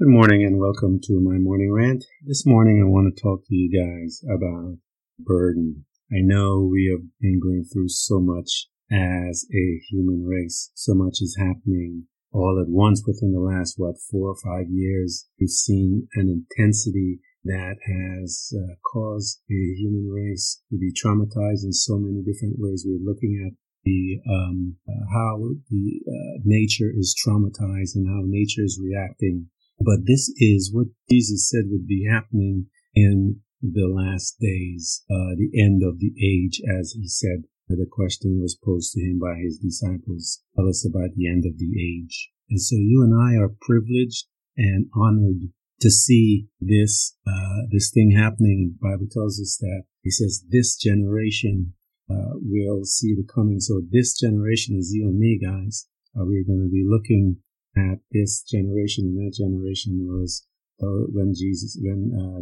Good morning and welcome to my morning rant. This morning I want to talk to you guys about burden. I know we have been going through so much as a human race. So much is happening all at once within the last, what, four or five years. We've seen an intensity that has uh, caused the human race to be traumatized in so many different ways. We're looking at the um, uh, how the uh, nature is traumatized and how nature is reacting but this is what Jesus said would be happening in the last days, uh, the end of the age, as he said. The question was posed to him by his disciples. Tell us about the end of the age. And so you and I are privileged and honored to see this, uh, this thing happening. The Bible tells us that he says this generation, uh, will see the coming. So this generation is you and me, guys. Uh, we're going to be looking at this generation and that generation was uh, when Jesus, when uh,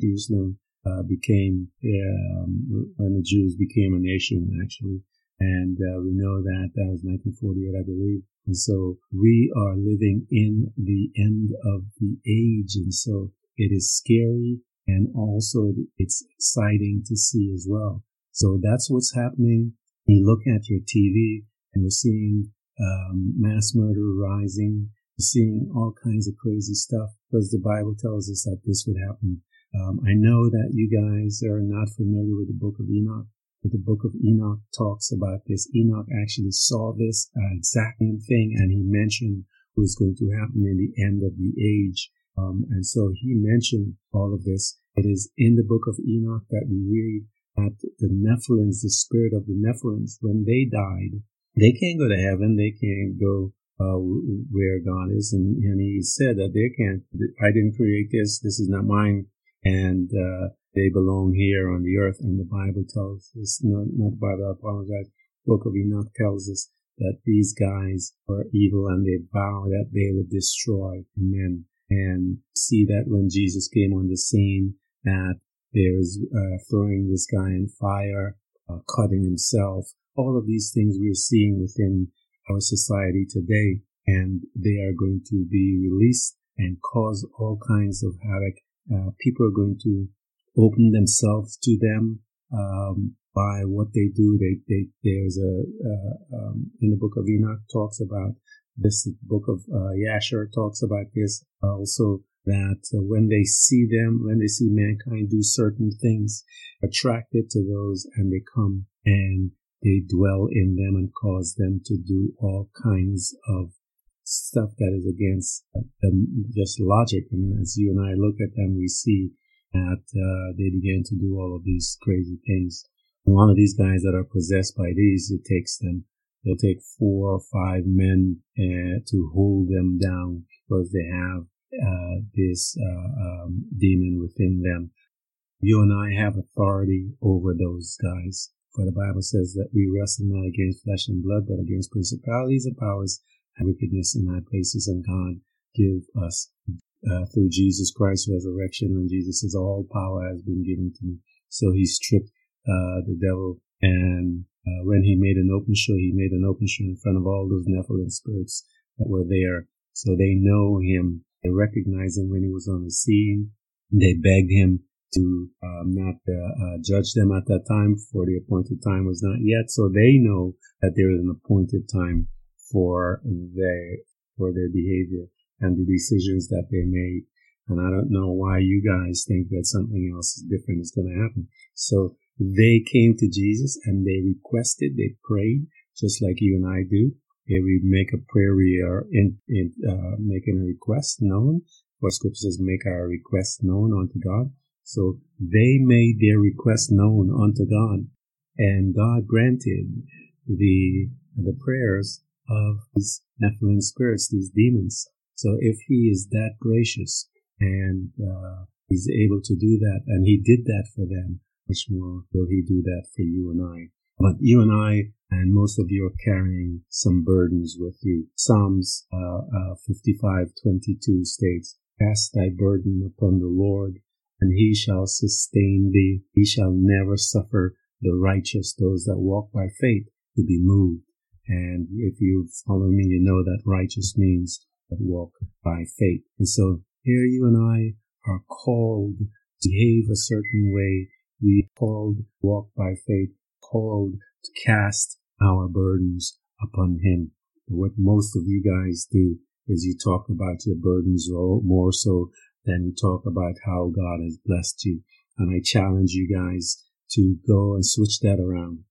Jerusalem uh, became, um, when the Jews became a nation, actually. And uh, we know that that was 1948, I believe. And so we are living in the end of the age. And so it is scary and also it's exciting to see as well. So that's what's happening. You look at your TV and you're seeing um, mass murder rising, seeing all kinds of crazy stuff because the Bible tells us that this would happen. Um, I know that you guys are not familiar with the book of Enoch, but the book of Enoch talks about this. Enoch actually saw this uh, exact same thing and he mentioned what was going to happen in the end of the age. Um, and so he mentioned all of this. It is in the book of Enoch that we read that the Nephilims, the spirit of the Nephilims, when they died, they can't go to heaven. They can't go uh, where God is. And, and he said that they can't, I didn't create this. This is not mine. And, uh, they belong here on the earth. And the Bible tells us, not, not the Bible, I apologize. Book of Enoch tells us that these guys are evil and they vow that they would destroy men. And see that when Jesus came on the scene, that there is uh, throwing this guy in fire, uh, cutting himself, all of these things we're seeing within our society today, and they are going to be released and cause all kinds of havoc. Uh, people are going to open themselves to them um, by what they do. They, they there's a uh, um, in the book of Enoch talks about this. The book of uh, Yasher talks about this also. That uh, when they see them, when they see mankind do certain things, attracted to those, and they come and they dwell in them and cause them to do all kinds of stuff that is against just logic. And as you and I look at them, we see that uh, they begin to do all of these crazy things. And one of these guys that are possessed by these, it takes them, they'll take four or five men uh, to hold them down because they have uh, this uh, um, demon within them. You and I have authority over those guys. For the Bible says that we wrestle not against flesh and blood, but against principalities and powers and wickedness in high places. And God give us uh, through Jesus Christ's resurrection. And Jesus says, all power has been given to me. So he stripped uh, the devil. And uh, when he made an open show, he made an open show in front of all those Nephilim spirits that were there. So they know him. They recognize him when he was on the scene. They begged him to um, not uh, uh, judge them at that time, for the appointed time was not yet. So they know that there is an appointed time for their for their behavior and the decisions that they made. And I don't know why you guys think that something else is different is going to happen. So they came to Jesus and they requested, they prayed, just like you and I do. if we make a prayer, we are in, in uh, making a request known. What scripture says, make our request known unto God. So they made their request known unto God, and God granted the the prayers of these Nephilim spirits, these demons. So if He is that gracious and uh, He's able to do that, and He did that for them, much more will He do that for you and I. But you and I, and most of you are carrying some burdens with you. Psalms uh, uh, 55:22 states, "Cast thy burden upon the Lord, and He shall sustain thee. He shall never suffer the righteous, those that walk by faith, to be moved." And if you follow me, you know that righteous means that walk by faith. And so here you and I are called to behave a certain way. We called walk by faith called to cast our burdens upon Him. What most of you guys do is you talk about your burdens more so than you talk about how God has blessed you. And I challenge you guys to go and switch that around.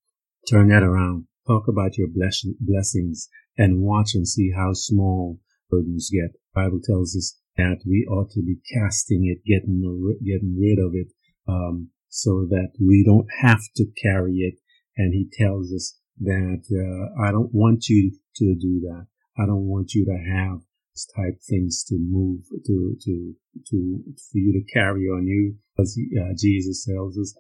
Turn that around. Talk about your bless- blessings and watch and see how small burdens get. The Bible tells us that we ought to be casting it, getting, getting rid of it, um, so that we don't have to carry it and he tells us that uh, I don't want you to do that. I don't want you to have type things to move to to to for you to carry on you, as uh, Jesus tells us.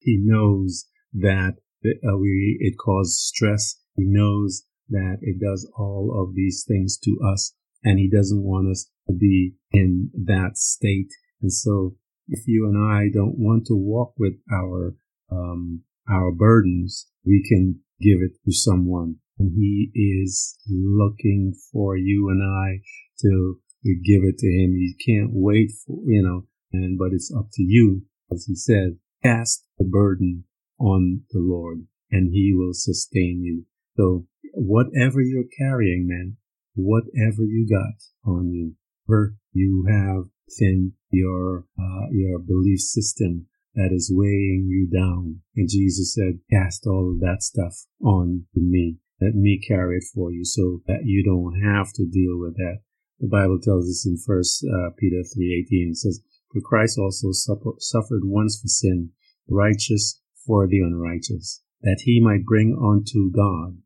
He knows that uh, we it causes stress. He knows that it does all of these things to us, and he doesn't want us to be in that state. And so, if you and I don't want to walk with our um, our burdens, we can give it to someone. And he is looking for you and I to give it to him. He can't wait for, you know, and, but it's up to you. As he said, cast the burden on the Lord and he will sustain you. So whatever you're carrying, man, whatever you got on you, whatever you have within your, uh, your belief system, that is weighing you down. And Jesus said, cast all of that stuff on me. Let me carry it for you so that you don't have to deal with that. The Bible tells us in First uh, Peter 3.18, it says, For Christ also suffered once for sin, righteous for the unrighteous, that he might bring unto God,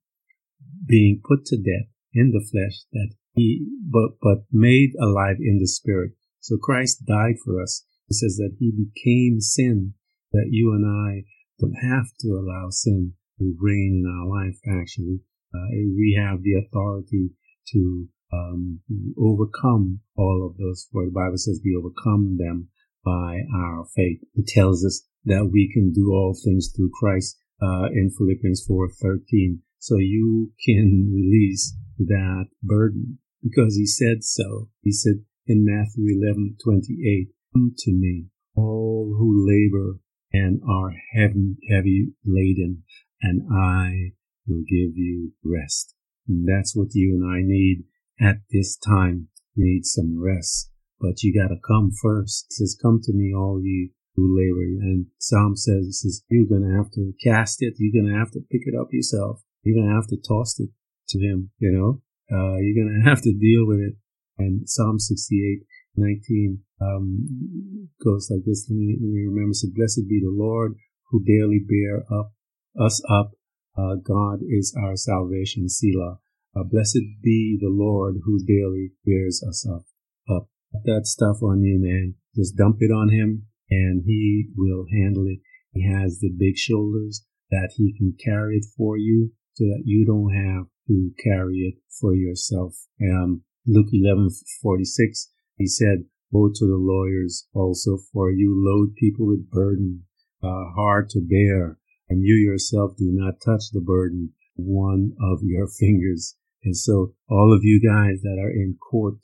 being put to death in the flesh, that he, but, but made alive in the spirit. So Christ died for us it says that he became sin, that you and I don't have to allow sin reign in our life, actually. Uh, we have the authority to um, overcome all of those, for the Bible says we overcome them by our faith. It tells us that we can do all things through Christ uh, in Philippians 4.13. So you can release that burden because he said so. He said in Matthew 11.28, Come to me, all who labor and are heavy, heavy laden, and I will give you rest. And that's what you and I need at this time. We need some rest, but you gotta come first. It says, come to me, all you who labor. And Psalm says, it says, you're gonna have to cast it. You're gonna have to pick it up yourself. You're gonna have to toss it to him, you know? Uh, you're gonna have to deal with it. And Psalm 68 19 um, goes like this. Let me, let me remember. So, blessed be the Lord who daily bear up us up. Uh, God is our salvation. Selah. Uh, blessed be the Lord who daily bears us up. Up. Put that stuff on you, man. Just dump it on him and he will handle it. He has the big shoulders that he can carry it for you so that you don't have to carry it for yourself. Um, Luke 11, 46 he said, Woe to the lawyers also, for you load people with burden, uh, hard to bear, and you yourself do not touch the burden one of your fingers. And so all of you guys that are in court,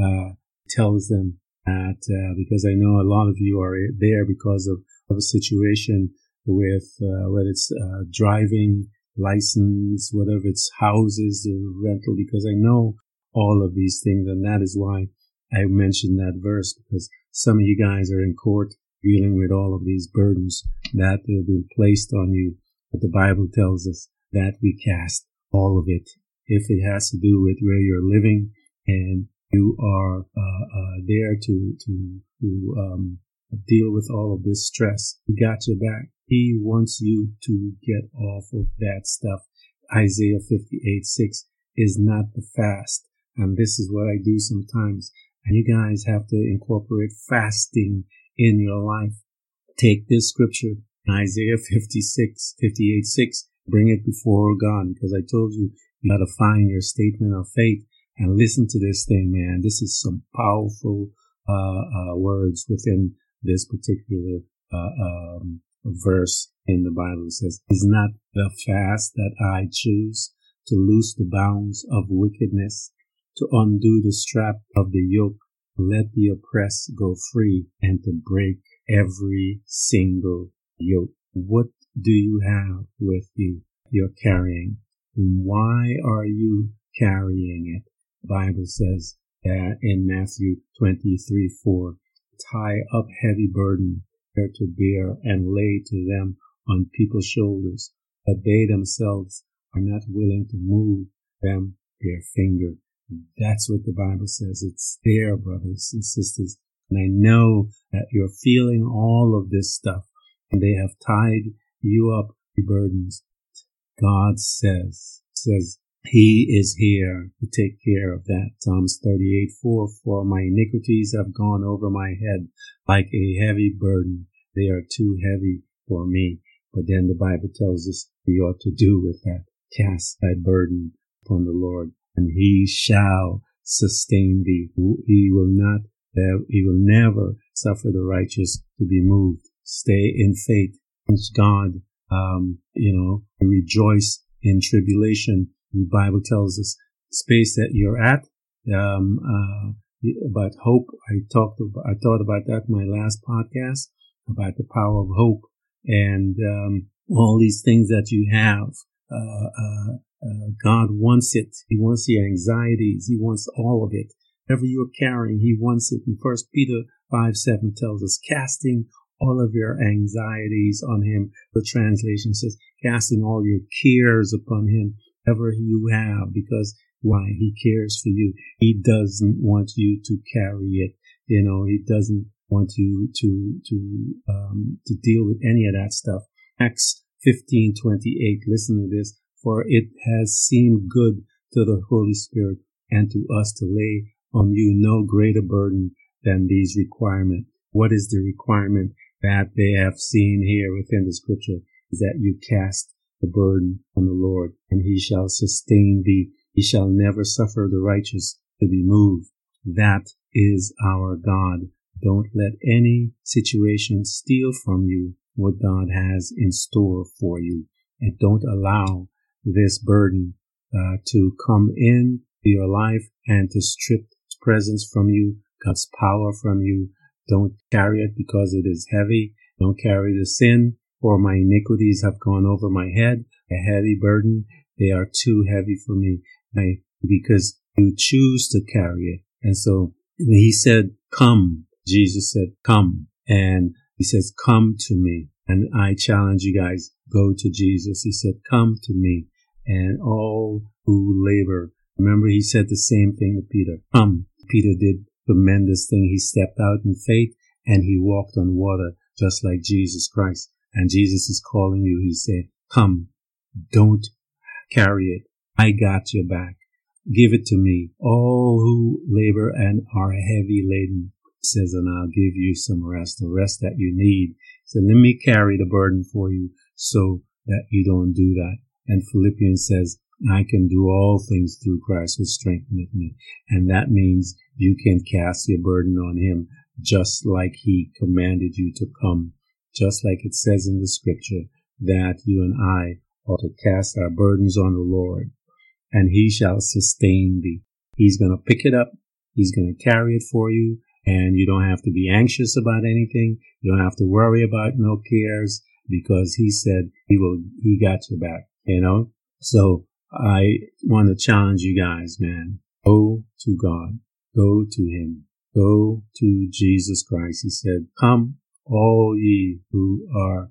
uh, tells them that, uh, because I know a lot of you are there because of, of a situation with, uh, whether it's, uh, driving license, whatever it's houses, the rental, because I know all of these things. And that is why I mentioned that verse because some of you guys are in court dealing with all of these burdens that have been placed on you. But the Bible tells us that we cast all of it if it has to do with where you're living and you are uh, uh, there to to to um, deal with all of this stress. He got your back. He wants you to get off of that stuff. Isaiah 58 6 is not the fast. And this is what I do sometimes. And you guys have to incorporate fasting in your life. Take this scripture, Isaiah 56, 58 6, bring it before God because I told you you got to find your statement of faith and listen to this thing, man. This is some powerful uh, uh, words within this particular uh, um, verse in the Bible. It says, "Is not the fast that I choose to loose the bounds of wickedness, to undo the strap of the yoke, let the oppressed go free, and to break every single yoke." What do you have with you? You're carrying. Why are you carrying it? The Bible says that in Matthew 23 4, tie up heavy burden there to bear and lay to them on people's shoulders, but they themselves are not willing to move them their finger. That's what the Bible says. It's there, brothers and sisters. And I know that you're feeling all of this stuff and they have tied you up the burdens. God says, says, he is here to take care of that. Psalms 38, 4, for my iniquities have gone over my head like a heavy burden. They are too heavy for me. But then the Bible tells us we ought to do with that. Cast thy burden upon the Lord and he shall sustain thee. He will not, he will never suffer the righteous to be moved. Stay in faith. God, um, you know, rejoice in tribulation the Bible tells us space that you're at. Um, uh, about hope, I talked about, I thought about that in my last podcast about the power of hope and um, all these things that you have. Uh, uh, uh, God wants it. He wants your anxieties. He wants all of it. Whatever you're carrying, He wants it. And First Peter five seven tells us, casting all of your anxieties on Him. The translation says, casting all your cares upon Him whatever you have because why? He cares for you. He doesn't want you to carry it. You know, he doesn't want you to, to, um, to deal with any of that stuff. Acts 15, 28. Listen to this. For it has seemed good to the Holy Spirit and to us to lay on you no greater burden than these requirements. What is the requirement that they have seen here within the scripture? Is that you cast the burden on the Lord, and he shall sustain thee. He shall never suffer the righteous to be moved. That is our God. Don't let any situation steal from you what God has in store for you. And don't allow this burden uh, to come in your life and to strip His presence from you, God's power from you. Don't carry it because it is heavy. Don't carry the sin for my iniquities have gone over my head, a heavy burden. They are too heavy for me. I, because you choose to carry it. And so he said, come. Jesus said, come. And he says, come to me. And I challenge you guys, go to Jesus. He said, come to me and all who labor. Remember, he said the same thing to Peter. Come. Peter did tremendous thing. He stepped out in faith and he walked on water just like Jesus Christ and Jesus is calling you. He said, come, don't carry it. I got your back. Give it to me. All who labor and are heavy laden, says, and I'll give you some rest, the rest that you need. So let me carry the burden for you so that you don't do that. And Philippians says, I can do all things through Christ who strengtheneth me. And that means you can cast your burden on him just like he commanded you to come just like it says in the scripture that you and I ought to cast our burdens on the Lord and he shall sustain thee. He's going to pick it up. He's going to carry it for you and you don't have to be anxious about anything. You don't have to worry about no cares because he said he will, he got your back, you know? So I want to challenge you guys, man. Go to God. Go to him. Go to Jesus Christ. He said, come all ye who are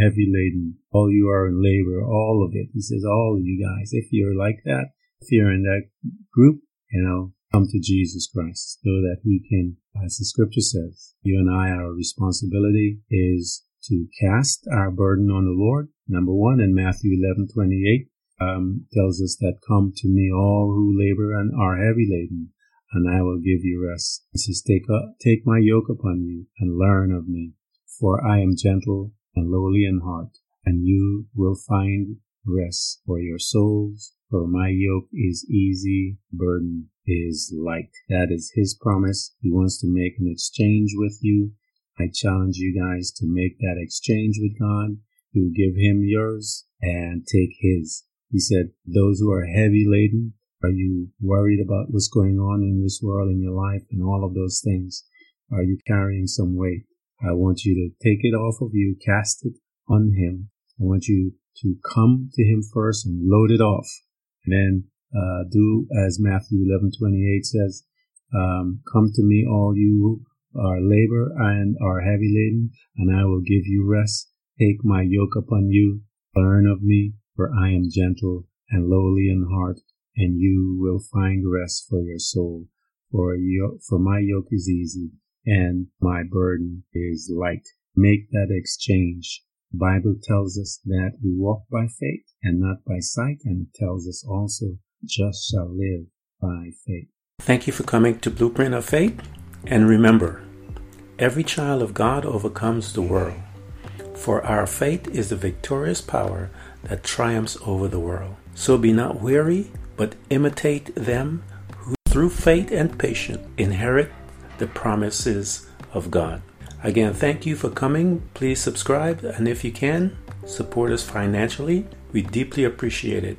heavy laden, all you are in labor, all of it. He says, all of you guys, if you're like that, if you're in that group, you know, come to Jesus Christ so that he can, as the scripture says, you and I, our responsibility is to cast our burden on the Lord. Number one, in Matthew 11, 28, um, tells us that come to me all who labor and are heavy laden, and I will give you rest. He says, take, up, take my yoke upon you and learn of me, for I am gentle and lowly in heart, and you will find rest for your souls. For my yoke is easy, burden is light. That is his promise. He wants to make an exchange with you. I challenge you guys to make that exchange with God. You give him yours and take his. He said, those who are heavy laden, are you worried about what's going on in this world in your life and all of those things? Are you carrying some weight? I want you to take it off of you, cast it on him. I want you to come to him first and load it off. And then uh, do as Matthew 11:28 says, um, "Come to me, all you are labor and are heavy laden, and I will give you rest. Take my yoke upon you, learn of me, for I am gentle and lowly in heart, and you will find rest for your soul. For your, for my yoke is easy, and my burden is light." Make that exchange the Bible tells us that we walk by faith and not by sight, and it tells us also, just shall live by faith. Thank you for coming to Blueprint of Faith. And remember, every child of God overcomes the world. For our faith is the victorious power that triumphs over the world. So be not weary, but imitate them who through faith and patience inherit the promises of God. Again, thank you for coming. Please subscribe, and if you can, support us financially. We deeply appreciate it.